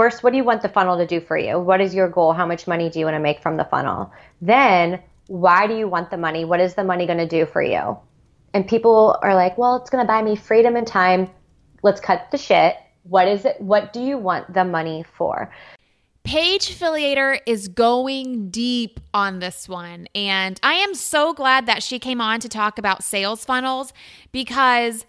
first, what do you want the funnel to do for you? What is your goal? How much money do you want to make from the funnel? Then, why do you want the money? What is the money going to do for you? And people are like, well, it's going to buy me freedom and time. Let's cut the shit. What is it? What do you want the money for? Paige Filiator is going deep on this one. And I am so glad that she came on to talk about sales funnels because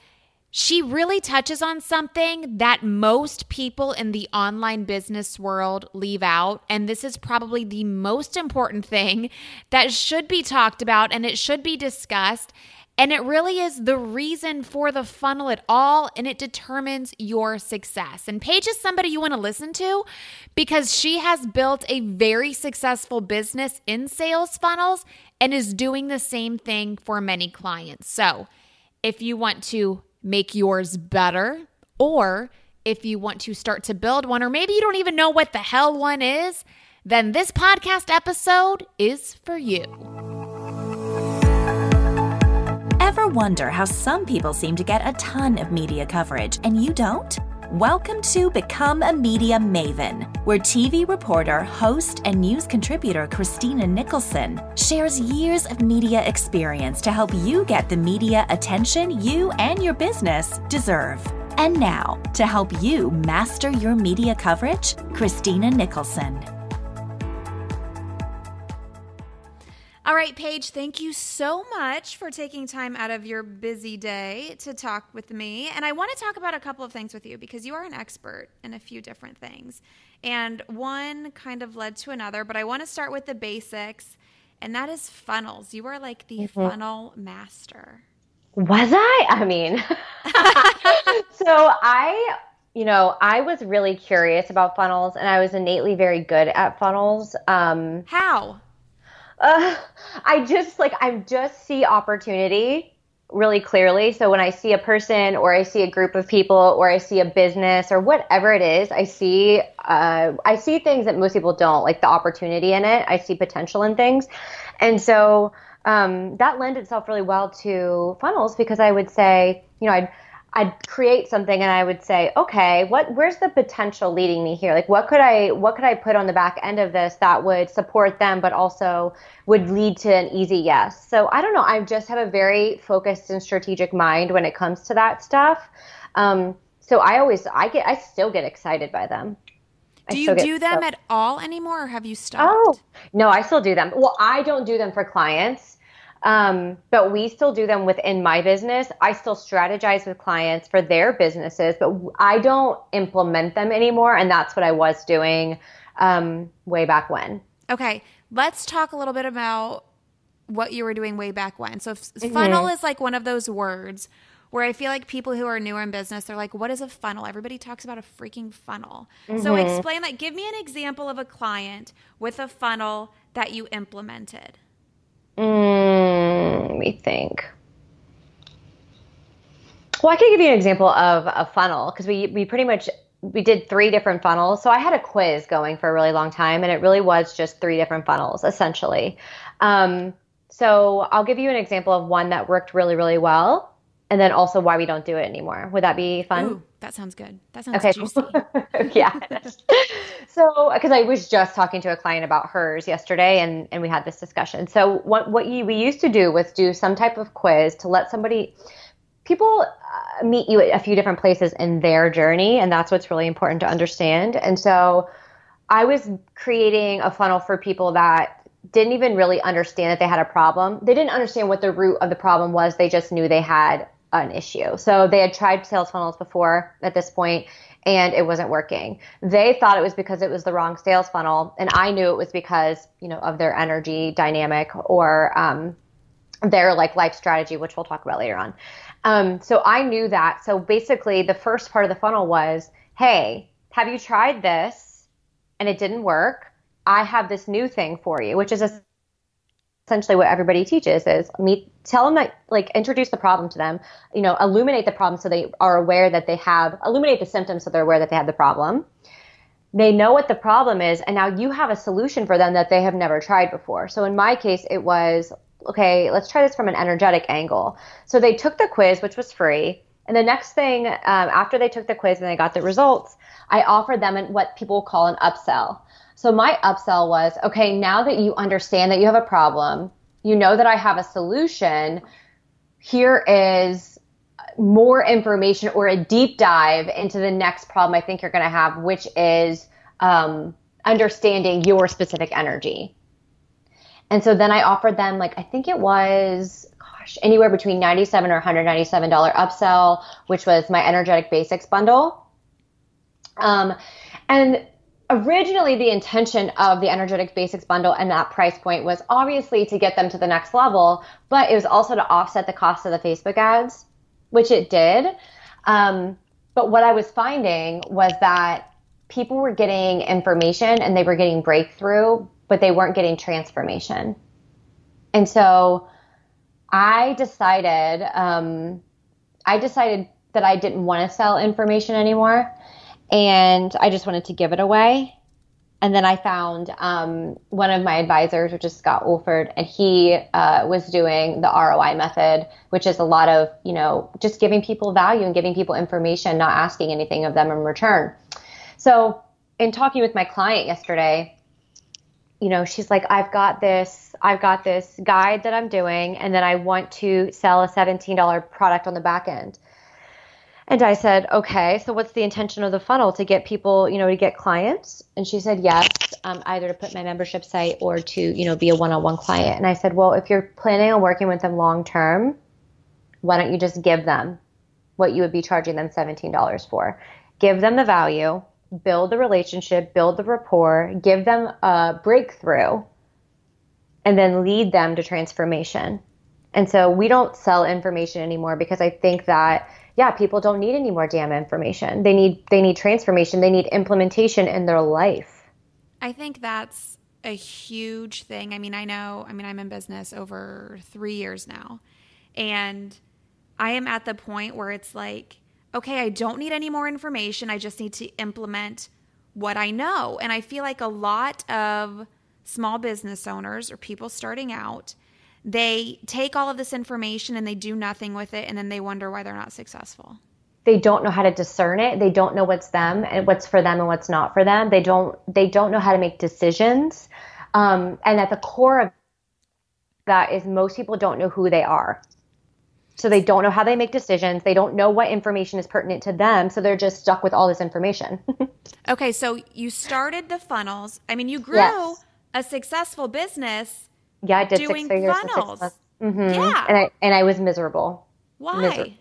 she really touches on something that most people in the online business world leave out. And this is probably the most important thing that should be talked about and it should be discussed. And it really is the reason for the funnel at all, and it determines your success. And Paige is somebody you want to listen to because she has built a very successful business in sales funnels and is doing the same thing for many clients. So if you want to make yours better, or if you want to start to build one, or maybe you don't even know what the hell one is, then this podcast episode is for you. Ever wonder how some people seem to get a ton of media coverage and you don't? Welcome to Become a Media Maven, where TV reporter, host, and news contributor Christina Nicholson shares years of media experience to help you get the media attention you and your business deserve. And now, to help you master your media coverage, Christina Nicholson. All right, Paige, thank you so much for taking time out of your busy day to talk with me. And I want to talk about a couple of things with you because you are an expert in a few different things. And one kind of led to another, but I want to start with the basics, and that is funnels. You are like the mm-hmm. funnel master. Was I? I mean, so I you know, I was really curious about funnels and I was innately very good at funnels. Um, How? Uh, I just like I just see opportunity really clearly. So when I see a person or I see a group of people or I see a business or whatever it is, I see uh, I see things that most people don't, like the opportunity in it. I see potential in things, and so um, that lends itself really well to funnels because I would say, you know, I'd I'd create something and I would say, okay, what where's the potential leading me here? Like what could I what could I put on the back end of this that would support them but also would lead to an easy yes. So I don't know, I just have a very focused and strategic mind when it comes to that stuff. Um, so I always I get I still get excited by them. Do you do them so- at all anymore or have you stopped? Oh, no, I still do them. Well, I don't do them for clients. Um, but we still do them within my business. I still strategize with clients for their businesses, but I don't implement them anymore. And that's what I was doing um, way back when. Okay. Let's talk a little bit about what you were doing way back when. So, mm-hmm. funnel is like one of those words where I feel like people who are newer in business, they're like, what is a funnel? Everybody talks about a freaking funnel. Mm-hmm. So, explain that. Give me an example of a client with a funnel that you implemented. Mm, let me think. Well, I can give you an example of a funnel because we we pretty much we did three different funnels. So I had a quiz going for a really long time, and it really was just three different funnels essentially. Um, so I'll give you an example of one that worked really really well, and then also why we don't do it anymore. Would that be fun? Ooh, that sounds good. That sounds okay, juicy. yeah. so, because I was just talking to a client about hers yesterday, and and we had this discussion. So, what what you, we used to do was do some type of quiz to let somebody. People uh, meet you at a few different places in their journey, and that's what's really important to understand. And so, I was creating a funnel for people that didn't even really understand that they had a problem. They didn't understand what the root of the problem was. They just knew they had an issue. So they had tried sales funnels before at this point and it wasn't working. They thought it was because it was the wrong sales funnel and I knew it was because, you know, of their energy dynamic or um, their like life strategy, which we'll talk about later on. Um, so I knew that. So basically the first part of the funnel was, hey, have you tried this and it didn't work? I have this new thing for you, which is a essentially what everybody teaches is meet tell them that like introduce the problem to them you know illuminate the problem so they are aware that they have illuminate the symptoms so they're aware that they have the problem. They know what the problem is and now you have a solution for them that they have never tried before. So in my case it was okay let's try this from an energetic angle. So they took the quiz which was free And the next thing, um, after they took the quiz and they got the results, I offered them what people call an upsell. So my upsell was okay, now that you understand that you have a problem, you know that I have a solution, here is more information or a deep dive into the next problem I think you're going to have, which is um, understanding your specific energy. And so then I offered them, like, I think it was, gosh, anywhere between 97 or $197 upsell, which was my energetic basics bundle. Um, and originally the intention of the energetic basics bundle and that price point was obviously to get them to the next level but it was also to offset the cost of the facebook ads which it did um, but what i was finding was that people were getting information and they were getting breakthrough but they weren't getting transformation and so i decided um, i decided that i didn't want to sell information anymore and I just wanted to give it away. And then I found um, one of my advisors, which is Scott Oldford, and he uh, was doing the ROI method, which is a lot of, you know, just giving people value and giving people information, not asking anything of them in return. So, in talking with my client yesterday, you know, she's like, I've got this, I've got this guide that I'm doing, and then I want to sell a $17 product on the back end. And I said, okay, so what's the intention of the funnel to get people, you know, to get clients? And she said, yes, um, either to put my membership site or to, you know, be a one-on-one client. And I said, well, if you're planning on working with them long term, why don't you just give them what you would be charging them $17 for? Give them the value, build the relationship, build the rapport, give them a breakthrough, and then lead them to transformation. And so we don't sell information anymore because I think that yeah, people don't need any more damn information. They need they need transformation. They need implementation in their life. I think that's a huge thing. I mean, I know, I mean, I'm in business over 3 years now. And I am at the point where it's like, okay, I don't need any more information. I just need to implement what I know. And I feel like a lot of small business owners or people starting out they take all of this information and they do nothing with it and then they wonder why they're not successful. They don't know how to discern it. They don't know what's them and what's for them and what's not for them. They don't they don't know how to make decisions. Um, and at the core of that is most people don't know who they are so they don't know how they make decisions they don't know what information is pertinent to them so they're just stuck with all this information okay so you started the funnels i mean you grew yes. a successful business yeah, I did doing six figures funnels. Six mm-hmm. Yeah, and I and I was miserable. Why?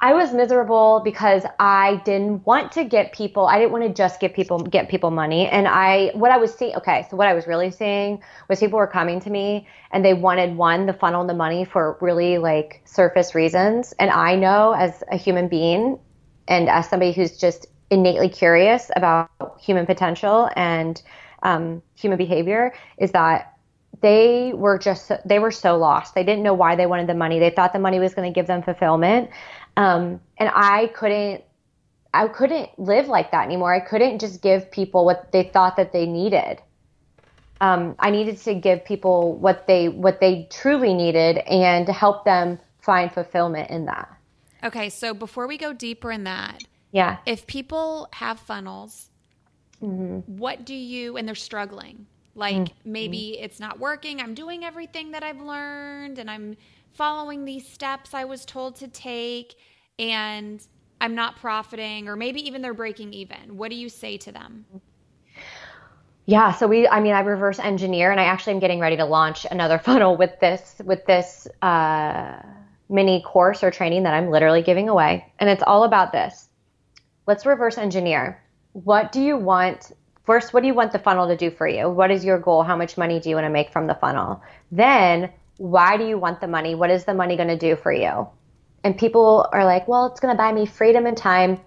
I was miserable because I didn't want to get people. I didn't want to just get people get people money. And I what I was seeing. Okay, so what I was really seeing was people were coming to me and they wanted one the funnel and the money for really like surface reasons. And I know as a human being and as somebody who's just innately curious about human potential and um, human behavior is that they were just they were so lost. They didn't know why they wanted the money. They thought the money was going to give them fulfillment. Um, and i couldn't i couldn't live like that anymore. I couldn't just give people what they thought that they needed. Um, i needed to give people what they what they truly needed and to help them find fulfillment in that. Okay so before we go deeper in that yeah. if people have funnels mm-hmm. what do you and they're struggling like mm-hmm. maybe it's not working. I'm doing everything that I've learned and I'm following these steps I was told to take and I'm not profiting or maybe even they're breaking even. What do you say to them? Yeah, so we I mean I reverse engineer and I actually am getting ready to launch another funnel with this with this uh, mini course or training that I'm literally giving away. And it's all about this. Let's reverse engineer. What do you want First, what do you want the funnel to do for you? What is your goal? How much money do you want to make from the funnel? Then, why do you want the money? What is the money going to do for you? And people are like, well, it's going to buy me freedom and time.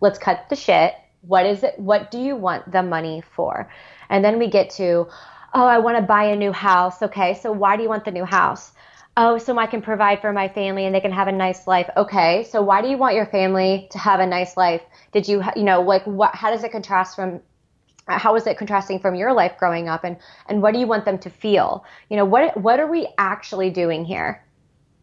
Let's cut the shit. What is it? What do you want the money for? And then we get to, oh, I want to buy a new house. Okay, so why do you want the new house? Oh, so I can provide for my family and they can have a nice life. Okay, so why do you want your family to have a nice life? Did you, you know, like what? How does it contrast from how is it contrasting from your life growing up and and what do you want them to feel you know what what are we actually doing here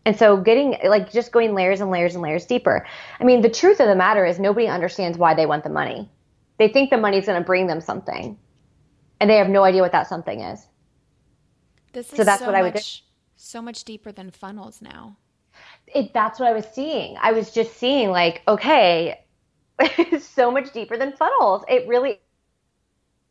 And so getting like just going layers and layers and layers deeper. I mean, the truth of the matter is nobody understands why they want the money. They think the money's going to bring them something. And they have no idea what that something is. This is so that's so what I would do. So much deeper than funnels now. It, that's what I was seeing. I was just seeing like, okay, so much deeper than funnels. It really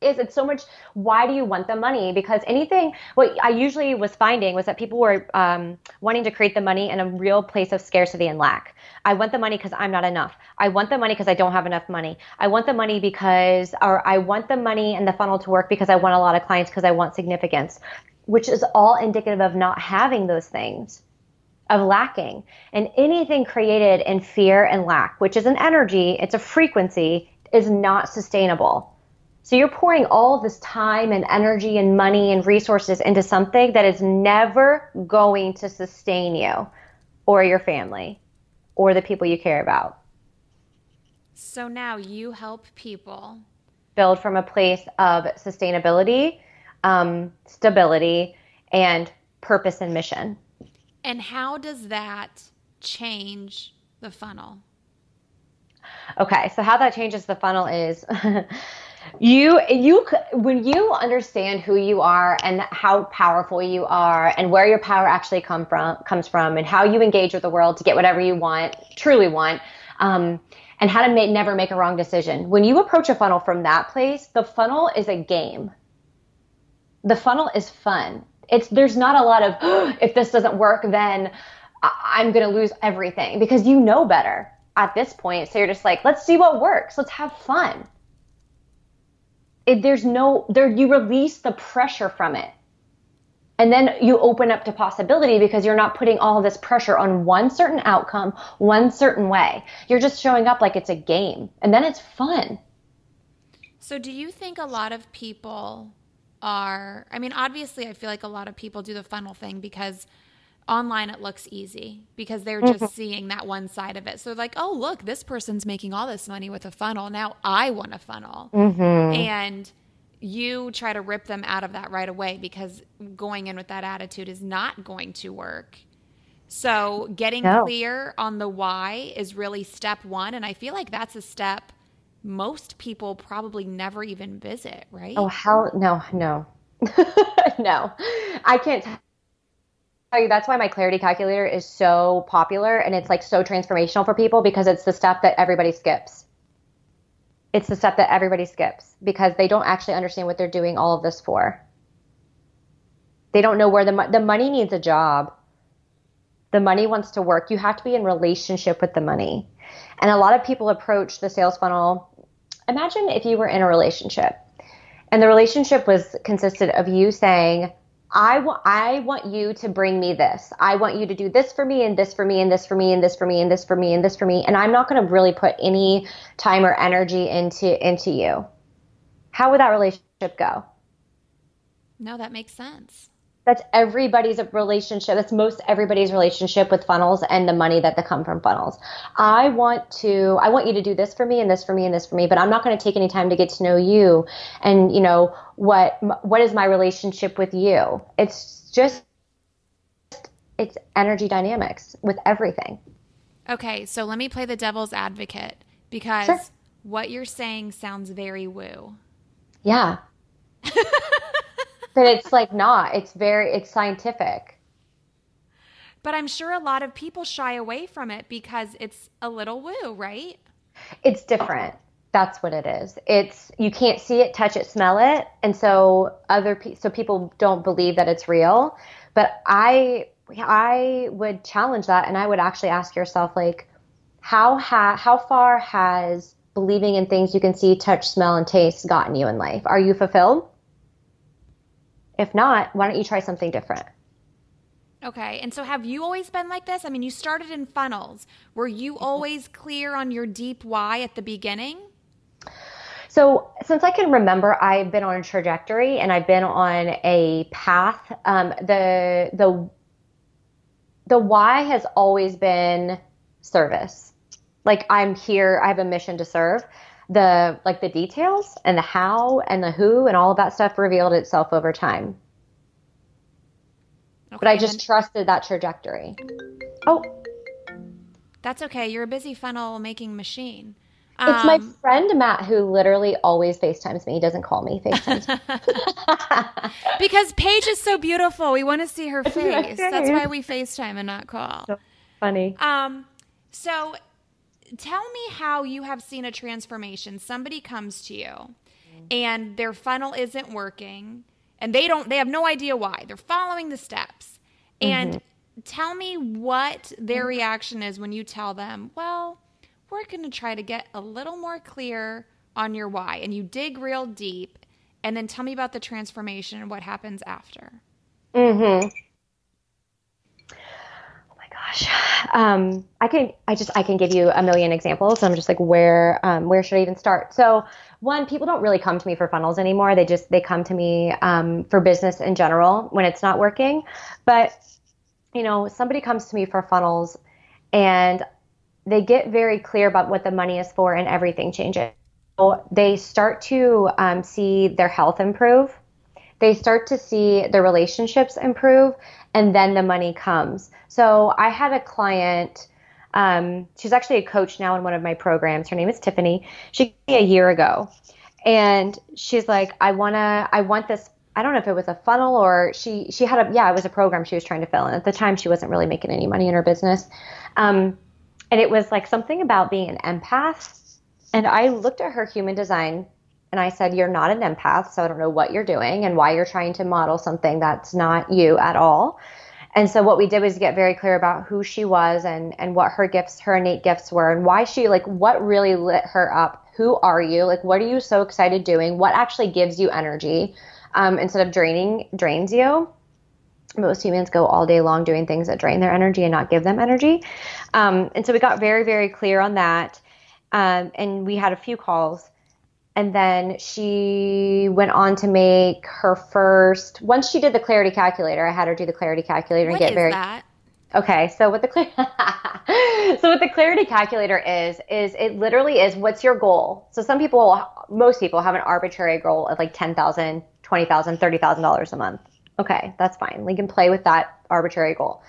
is it's so much why do you want the money? Because anything what i usually was finding was that people were um, wanting to create the money in a real place of scarcity and lack. I want the money because i'm not enough. I want the money because i don't have enough money. I want the money because or i want the money and the funnel to work because i want a lot of clients because i want significance which is all indicative of not having those things of lacking. And anything created in fear and lack which is an energy it's a frequency is not sustainable so you're pouring all this time and energy and money and resources into something that is never going to sustain you or your family or the people you care about. So now you help people build from a place of sustainability, um, stability, and purpose and mission. And how does that change the funnel? Okay, so how that changes the funnel is you you when you understand who you are and how powerful you are and where your power actually come from comes from and how you engage with the world to get whatever you want truly want um, and how to make, never make a wrong decision. When you approach a funnel from that place the funnel is a game. The funnel is fun. It's there's not a lot of oh, if this doesn't work then i'm going to lose everything because you know better at this point. So you're just like let's see what works. Let's have fun it, there's no there you release the pressure from it. And then you open up to possibility because you're not putting all this pressure on one certain outcome one certain way. You're just showing up like it's a game and then it's fun. So do you think a lot of people are i mean obviously i feel like a lot of people do the funnel thing because online it looks easy because they're just mm-hmm. seeing that one side of it. So like oh look this person's making all this money with a funnel. Now i want a funnel. Mm-hmm. and you try to rip them out of that right away because going in with that attitude is not going to work. So getting no. clear on the why is really step one. And i feel like that's a step most people probably never even visit right? Oh hell no no. No. I can't tell you that's why my clarity calculator is so popular and it's like so transformational for people because it's the stuff that everybody skips. It's the stuff that everybody skips because they don't actually understand what they're doing all of this for. They don't know where the the money needs a job. The money wants to work. You have to be in relationship with the money. And a lot of people approach the sales funnel. Imagine if you were in a relationship and the relationship was consisted of you saying, I want I want you to bring me this. I want you to do this for me and this for me and this for me and this for me and this for me and this for me and I'm not going to really put any time or energy into into you. How would that relationship go? No, that makes sense that's everybody's relationship. That's most everybody's relationship with funnels and the money that they come from funnels. I want to i want you to do this for me and this for me and this for me but i'm not going to take any time to get to know you and you know what what is my relationship with you? It's just it's energy dynamics with everything. Okay so let me play the devil's advocate because sure. what you're saying sounds very woo. Yeah but it's like not. It's very it's scientific. But I'm sure a lot of people shy away from it because it's a little woo, right? It's different. That's what it is. It's you can't see it, touch it, smell it, and so other pe- so people don't believe that it's real. But I I would challenge that, and I would actually ask yourself like, how ha- how far has believing in things you can see, touch, smell, and taste gotten you in life? Are you fulfilled? If not, why don't you try something different? Okay. And so have you always been like this? I mean, you started in funnels. Were you mm-hmm. always clear on your deep why at the beginning? So, since I can remember, I've been on a trajectory and I've been on a path. Um, the the the why has always been service. Like I'm here, I have a mission to serve the like the details and the how and the who and all of that stuff revealed itself over time. Okay, but I just then- trusted that trajectory. Oh, that's okay. You're a busy funnel making machine. It's my um, friend Matt who literally always FaceTimes me. He doesn't call me, FaceTimes because Paige is so beautiful. We want to see her face. That's why we FaceTime and not call. So funny. Um, so tell me how you have seen a transformation. Somebody comes to you and their funnel isn't working and they don't they have no idea why. They're following the steps. And mm-hmm. tell me what their reaction is when you tell them, "Well, we're going to try to get a little more clear on your why. And you dig real deep. And then tell me about the transformation and what happens after. Mm-hmm. Gosh. Um, I can, I just, I can give you a million examples. I'm just like, where, um, where should I even start? So one, people don't really come to me for funnels anymore. They just, they come to me, um, for business in general when it's not working. But, you know, somebody comes to me for funnels and they get very clear about what the money is for and everything changes. So they start to um, see their health improve. They start to see their relationships improve, and then the money comes. So I had a client. Um, she's actually a coach now in one of my programs. Her name is Tiffany. She a year ago, and she's like, "I wanna, I want this I don't know if it was a funnel or she she had a yeah it was a program she was trying to fill and at the time she wasn't really making any money in her business um, and it was like something about being an empath. And I looked at her human design and I said, You're not an empath, so I don't know what you're doing and why you're trying to model something that's not you at all. And so what we did was get very clear about who she was and, and what her gifts, her innate gifts were and why she like what really lit her up. Who are you? Like what are you so excited doing? What actually gives you energy um, instead of draining drains you? most humans go all day long doing things that drain their energy and not give them energy. Um, and so we got very, very clear on that. Um, and we had a few calls. And then she went on to make her first. Once she did the clarity calculator, I had her do the clarity calculator what and get very. That? Okay, so what the so what the clarity calculator is is it literally is what's your goal. So some people, most people have an arbitrary goal of like ten thousand, twenty thousand, thirty thousand dollars a month Okay, that's fine. We can play with that arbitrary goal.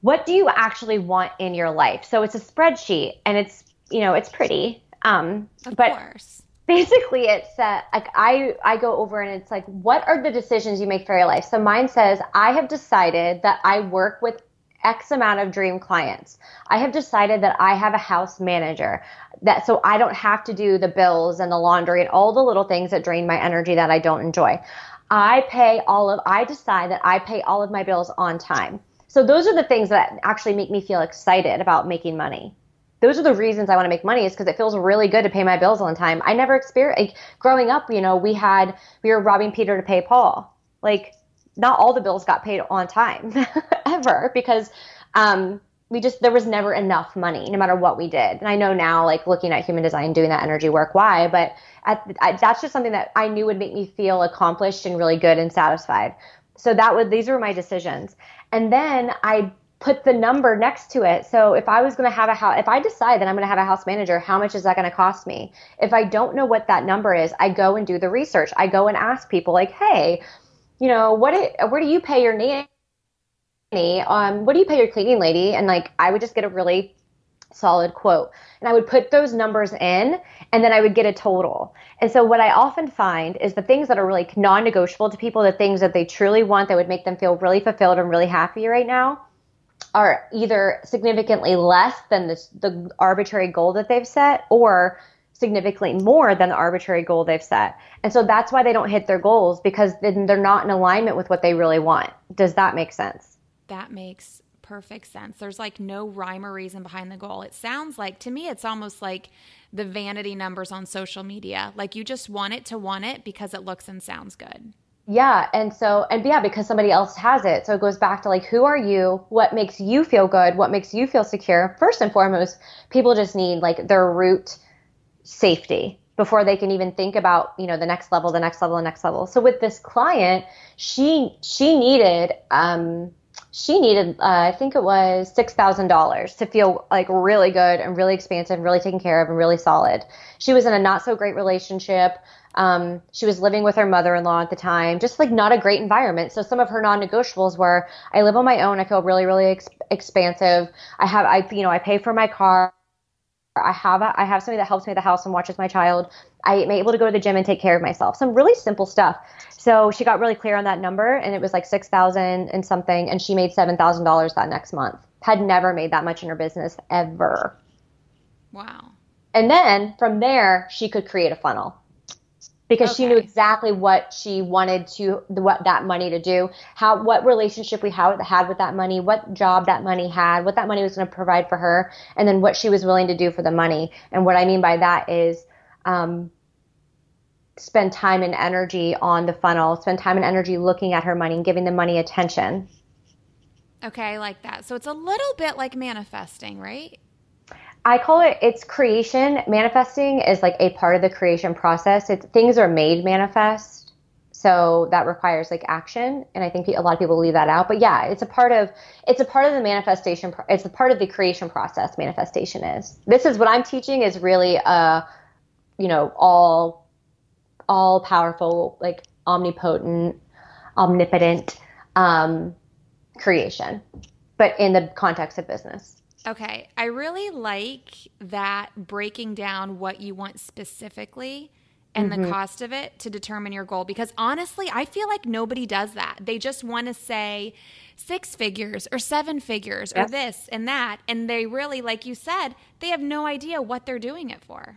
What do you actually want in your life? So it's a spreadsheet and it's, you know, it's pretty. Um, of but course. basically it's uh, like I, I go over and it's like, what are the decisions you make for your life? So mine says, I have decided that I work with X amount of dream clients. I have decided that I have a house manager that so I don't have to do the bills and the laundry and all the little things that drain my energy that I don't enjoy. I pay all of, I decide that I pay all of my bills on time. So those are the things that actually make me feel excited about making money. Those are the reasons I want to make money is because it feels really good to pay my bills on time. I never experienced, like, growing up, you know, we had, we were robbing Peter to pay Paul. Like, not all the bills got paid on time ever because, um, we just there was never enough money no matter what we did and i know now like looking at human design doing that energy work why but at, I, that's just something that i knew would make me feel accomplished and really good and satisfied so that would these were my decisions and then i put the number next to it so if i was going to have a house if i decide that i'm going to have a house manager how much is that going to cost me if i don't know what that number is i go and do the research i go and ask people like hey you know what it, where do you pay your nanny um, what do you pay your cleaning lady? And like, I would just get a really solid quote. And I would put those numbers in and then I would get a total. And so what I often find is the things that are really non-negotiable to people, the things that they truly want that would make them feel really fulfilled and really happy right now are either significantly less than the arbitrary goal that they've set or significantly more than the arbitrary goal they've set. And so that's why they don't hit their goals because then they're not in alignment with what they really want. Does that make sense? that makes perfect sense. There's like no rhyme or reason behind the goal. It sounds like, to me, it's almost like the vanity numbers on social media. Like you just want it to want it because it looks and sounds good. Yeah. And so, and yeah, because somebody else has it. So it goes back to like, who are you? What makes you feel good? What makes you feel secure? First and foremost, people just need like their root safety before they can even think about you know the next level the next level the next level so with this client she she needed um she needed, uh, I think it was $6,000 to feel like really good and really expansive, really taken care of and really solid. She was in a not so great relationship. Um, she was living with her mother-in-law at the time, just like not a great environment. So some of her non-negotiables were: I live on my own. I feel really, really ex- expansive. I have, I, you know, I pay for my car. I have, a, I have somebody that helps me at the house and watches my child. I am able to go to the gym and take care of myself. Some really simple stuff. So she got really clear on that number, and it was like six thousand and something, and she made seven thousand dollars that next month. Had never made that much in her business ever. Wow. And then from there, she could create a funnel because okay. she knew exactly what she wanted to what that money to do how what relationship we had, had with that money what job that money had what that money was going to provide for her and then what she was willing to do for the money. And what i mean by that is um, spend time and energy on the funnel spend time and energy looking at her money and giving the money attention. Okay I like that. So it's a little bit like manifesting right I call it it's creation. Manifesting is like a part of the creation process. It's things are made manifest. So that requires like action, and I think a lot of people leave that out. But yeah, it's a part of it's a part of the manifestation. It's a part of the creation process. Manifestation is. This is what I'm teaching is really a, you know, all, all powerful, like omnipotent, omnipotent um, creation, but in the context of business. Okay. I really like that breaking down what you want specifically and mm-hmm. the cost of it to determine your goal because honestly, I feel like nobody does that. They just want to say six figures or seven figures or this and that. And they really, like you said, they have no idea what they're doing it for.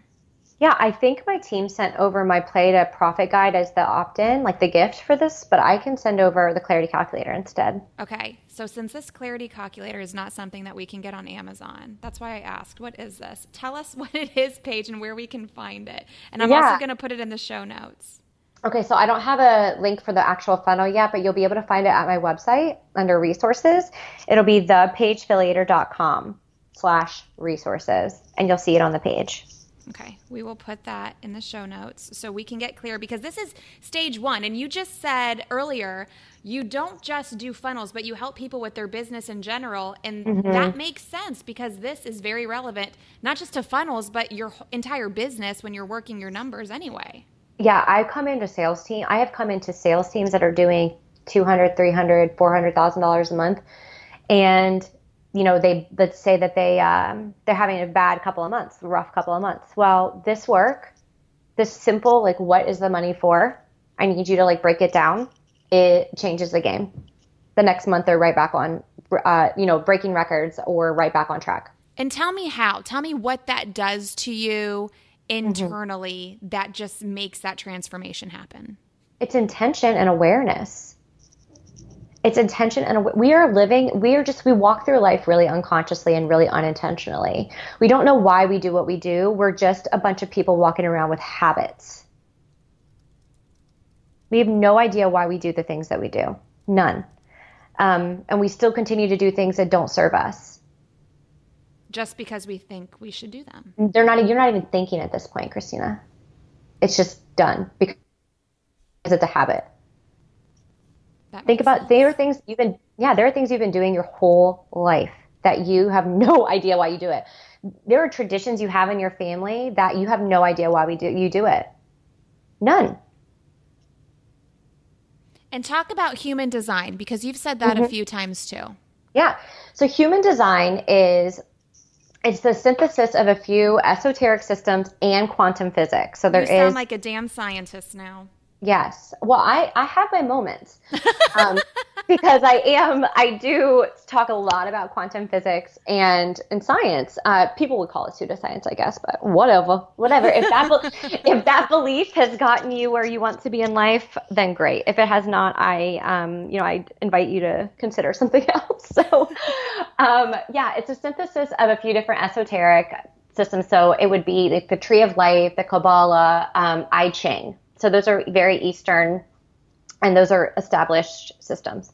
Yeah, I think my team sent over my play to profit guide as the opt in, like the gift for this, but I can send over the clarity calculator instead. Okay. So, since this clarity calculator is not something that we can get on Amazon, that's why I asked, what is this? Tell us what it is, Paige, and where we can find it. And I'm yeah. also going to put it in the show notes. Okay, so I don't have a link for the actual funnel yet, but you'll be able to find it at my website under resources. It'll be thepaigefiliator.com slash resources, and you'll see it on the page. Okay, we will put that in the show notes so we can get clear because this is stage one. And you just said earlier, you don't just do funnels, but you help people with their business in general. And mm-hmm. that makes sense because this is very relevant, not just to funnels, but your entire business when you're working your numbers anyway. Yeah, I come into sales team. I have come into sales teams that are doing 200, 300, 400,000 dollars a month. And you know, they let's say that they um, they're having a bad couple of months, rough couple of months. Well, this work, this simple like, what is the money for? I need you to like break it down. It changes the game. The next month, they're right back on, uh, you know, breaking records or right back on track. And tell me how. Tell me what that does to you internally mm-hmm. that just makes that transformation happen. It's intention and awareness it's intention and we are living we are just we walk through life really unconsciously and really unintentionally. We don't know why we do what we do. We're just a bunch of people walking around with habits. We have no idea why we do the things that we do. None. Um, and we still continue to do things that don't serve us. Just because we think we should do them. They're not you're not even thinking at this point christina. It's just done because it's a habit that Think about sense. there are things you've been yeah, there are things you've been doing your whole life that you have no idea why you do it. There are traditions you have in your family that you have no idea why we do you do it. None. And talk about human design because you've said that mm-hmm. a few times too. Yeah. So human design is it's the synthesis of a few esoteric systems and quantum physics. So there you sound is, like a damn scientist now. Yes. Well, I, I have my moments um, because I am, I do talk a lot about quantum physics and, and science. Uh, people would call it pseudoscience, I guess, but whatever, whatever. If that, if that belief has gotten you where you want to be in life, then great. If it has not, I, um, you know, I invite you to consider something else. So, um, yeah, it's a synthesis of a few different esoteric systems. So it would be like the tree of life, the Kabbalah, um, I Ching, so those are very Eastern and those are established systems.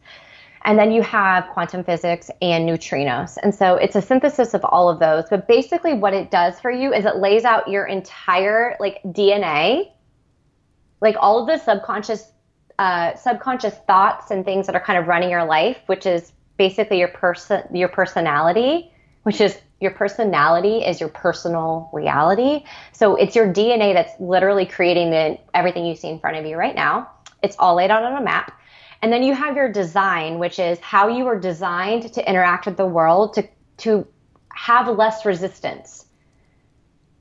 And then you have quantum physics and neutrinos. And so it's a synthesis of all of those. But basically what it does for you is it lays out your entire like DNA, like all of the subconscious uh, subconscious thoughts and things that are kind of running your life, which is basically your person your personality which is your personality is your personal reality. So it's your DNA that's literally creating the everything you see in front of you right now. It's all laid out on a map. And then you have your design, which is how you were designed to interact with the world to to have less resistance.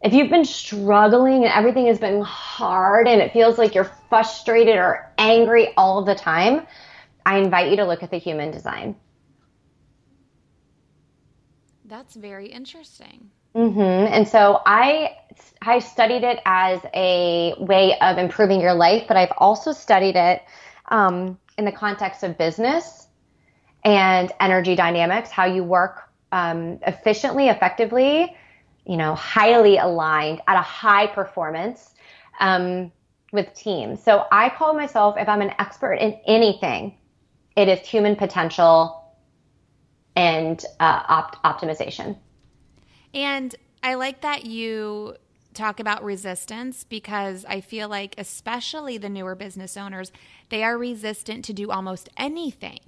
If you've been struggling and everything has been hard and it feels like you're frustrated or angry all the time, I invite you to look at the human design. That's very interesting. Mm-hmm. And so I I studied it as a way of improving your life, but I've also studied it um, in the context of business and energy dynamics, how you work um, efficiently, effectively, you know, highly aligned at a high performance um, with teams. So I call myself, if I'm an expert in anything, it is human potential and uh, opt- optimization. And I like that you talk about resistance because I feel like, especially the newer business owners, they are resistant to do almost anything.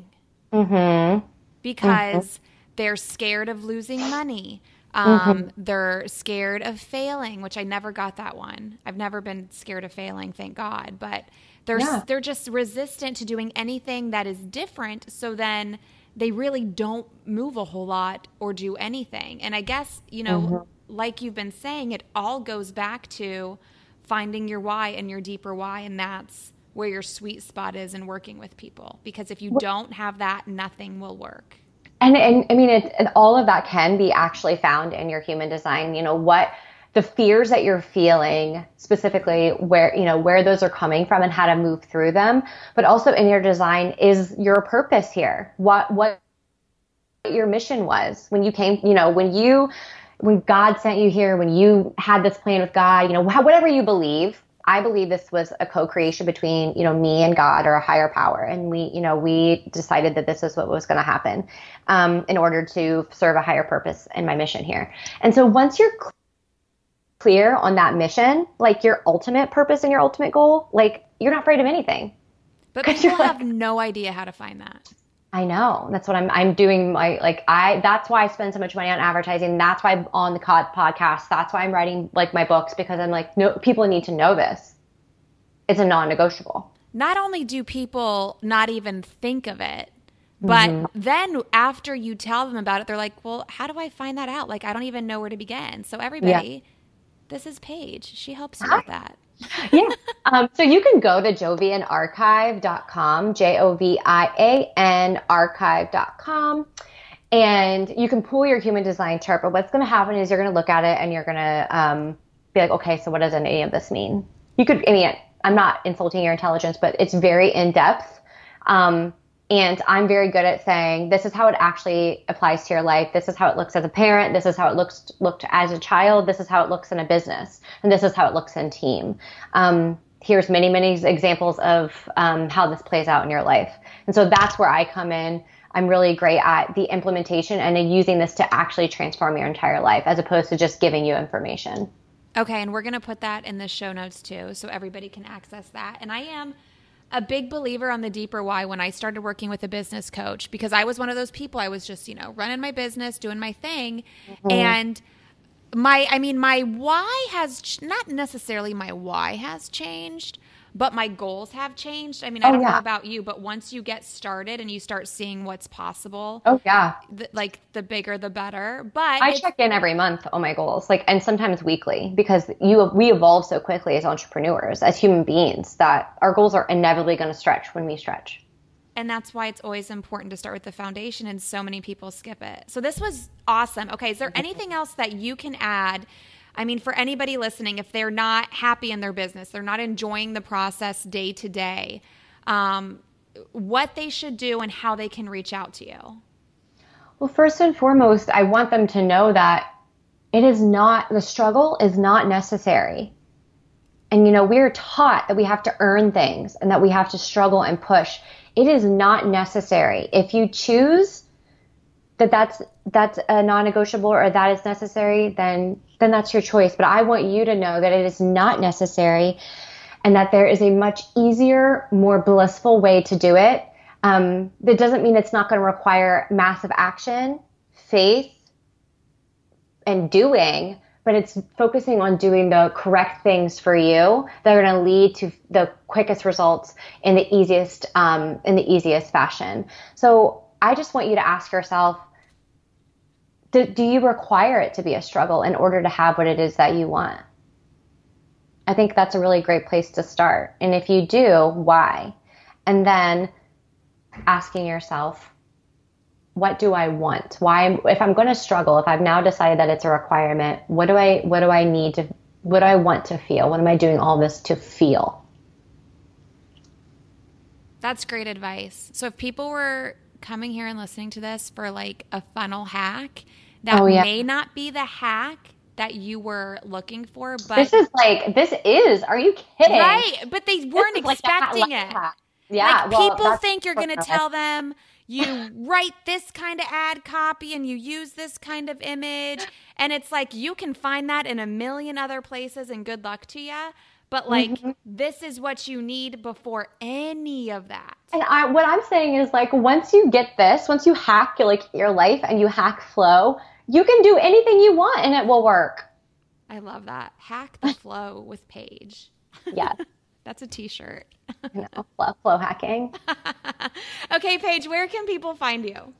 Mm-hmm. Because mm-hmm. they're scared of losing money. Um, mm-hmm. They're scared of failing, which I never got that one. I've never been scared of failing, thank God. But they're yeah. they're just resistant to doing anything that is different. So then they really don't move a whole lot or do anything. And I guess, you know, mm-hmm. like you've been saying, it all goes back to finding your why and your deeper why. And that's where your sweet spot is in working with people. Because if you don't have that, nothing will work. And, and I mean, it, and all of that can be actually found in your human design. You know, what the fears that you're feeling specifically where you know where those are coming from and how to move through them but also in your design is your purpose here what what your mission was when you came you know when you when god sent you here when you had this plan with god you know whatever you believe I believe this was a co-creation between, you know, me and God or a higher power. And we, you know, we decided that this is what was going to happen um, in order to serve a higher purpose in my mission here. And so once you're clear on that mission, like your ultimate purpose and your ultimate goal, like you're not afraid of anything. But people have like, no idea how to find that. I know. That's what I'm I'm doing my like I that's why I spend so much money on advertising. That's why I'm on the COD podcast. That's why I'm writing like my books because I'm like no people need to know this. It's a non-negotiable. Not only do people not even think of it, but mm-hmm. then after you tell them about it, they're like, "Well, how do I find that out? Like I don't even know where to begin." So everybody yeah this is Paige. She helps you Hi. with that. yeah. Um, so you can go to jovianarchive.com, J O V I A N archive.com, and you can pull your human design chart. But what's going to happen is you're going to look at it and you're going to um, be like, okay, so what does any of this mean? You could, I mean, I'm not insulting your intelligence, but it's very in depth. Um, and I'm very good at saying, this is how it actually applies to your life. This is how it looks as a parent. This is how it looks looked as a child. This is how it looks in a business. And this is how it looks in team. Um, here's many, many examples of um, how this plays out in your life. And so that's where I come in. I'm really great at the implementation and using this to actually transform your entire life as opposed to just giving you information. Okay, and we're going to put that in the show notes too so everybody can access that. And I am a big believer on the deeper why when I started working with a business coach because I was one of those people I was just, you know, running my business, doing my thing mm-hmm. and my I mean my why has not necessarily my why has changed, but my goals have changed. I mean, I oh, don't yeah. know about you, but once you get started and you start seeing what's possible, oh yeah, th- like the bigger the better. But I check in every month on my goals, like and sometimes weekly, because you we evolve so quickly as entrepreneurs, as human beings, that our goals are inevitably going to stretch when we stretch. And that's why it's always important to start with the foundation, and so many people skip it. So this was awesome. Okay, is there anything else that you can add? I mean, for anybody listening, if they're not happy in their business, they're not enjoying the process day to day, um, what they should do and how they can reach out to you. Well, first and foremost, I want them to know that it is not, the struggle is not necessary. And, you know, we're taught that we have to earn things and that we have to struggle and push. It is not necessary. If you choose that that's that's a non-negotiable or that is necessary, then then that's your choice. But I want you to know that it is not necessary, and that there is a much easier, more blissful way to do it. Um, that doesn't mean it's not going to require massive action, faith, and doing, but it's focusing on doing the correct things for you that are going to lead to the quickest results in the easiest um, in the easiest fashion. So I just want you to ask yourself. Do, do you require it to be a struggle in order to have what it is that you want? I think that's a really great place to start. And if you do, why? And then asking yourself, what do I want? Why, if I'm going to struggle, if I've now decided that it's a requirement, what do I, what do I need to, what do I want to feel? What am I doing all this to feel? That's great advice. So if people were coming here and listening to this for like a funnel hack, that oh, yeah. may not be the hack that you were looking for, but this is like this is. Are you kidding? Right, but they weren't expecting like it. Yeah, like well, people think you're going to tell them you write this kind of ad copy and you use this kind of image, and it's like you can find that in a million other places, and good luck to you. But like mm-hmm. this is what you need before any of that. And I, what I'm saying is like once you get this, once you hack like your life and you hack flow, you can do anything you want and it will work. I love that. Hack the flow with Paige. Yes. That's a t-shirt. no, flow, flow hacking. okay, Paige, where can people find you?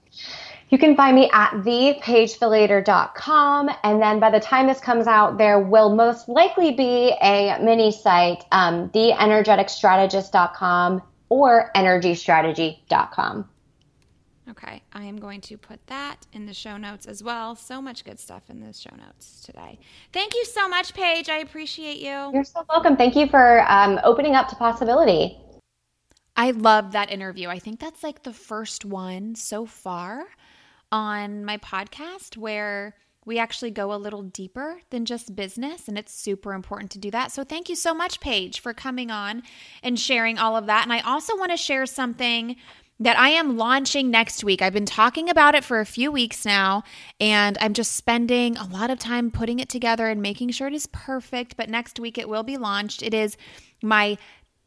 You can find me at thepaigefiliator.com. And then by the time this comes out, there will most likely be a mini site, um, theenergeticstrategist.com or energystrategy.com. Okay, I am going to put that in the show notes as well. So much good stuff in the show notes today. Thank you so much, Paige. I appreciate you. You're so welcome. Thank you for um, opening up to possibility. I love that interview. I think that's like the first one so far on my podcast where we actually go a little deeper than just business, and it's super important to do that. So, thank you so much, Paige, for coming on and sharing all of that. And I also want to share something that I am launching next week. I've been talking about it for a few weeks now, and I'm just spending a lot of time putting it together and making sure it is perfect. But next week it will be launched. It is my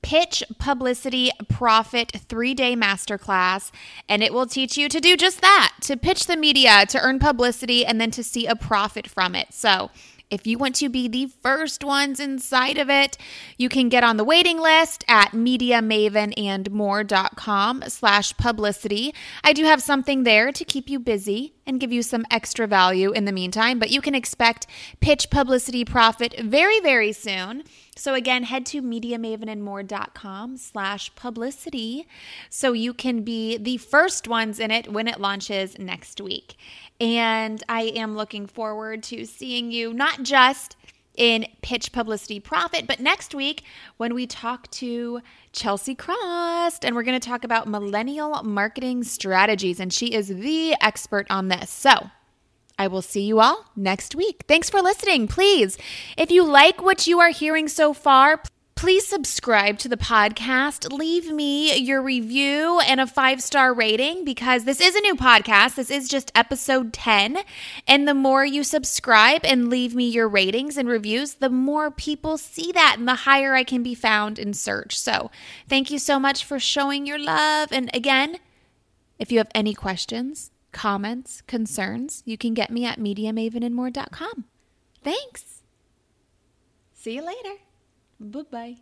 Pitch Publicity Profit three day masterclass, and it will teach you to do just that to pitch the media, to earn publicity, and then to see a profit from it. So, if you want to be the first ones inside of it, you can get on the waiting list at mediamavenandmore.com slash publicity. I do have something there to keep you busy and give you some extra value in the meantime, but you can expect pitch publicity profit very, very soon. So again, head to mediamavenandmore.com slash publicity so you can be the first ones in it when it launches next week. And I am looking forward to seeing you not just in Pitch Publicity Profit, but next week when we talk to Chelsea Cross and we're going to talk about millennial marketing strategies. And she is the expert on this. So, I will see you all next week. Thanks for listening. Please, if you like what you are hearing so far, please subscribe to the podcast. Leave me your review and a five star rating because this is a new podcast. This is just episode 10. And the more you subscribe and leave me your ratings and reviews, the more people see that and the higher I can be found in search. So thank you so much for showing your love. And again, if you have any questions, comments, concerns, you can get me at mediamavenandmore.com. Thanks. See you later. Bye bye.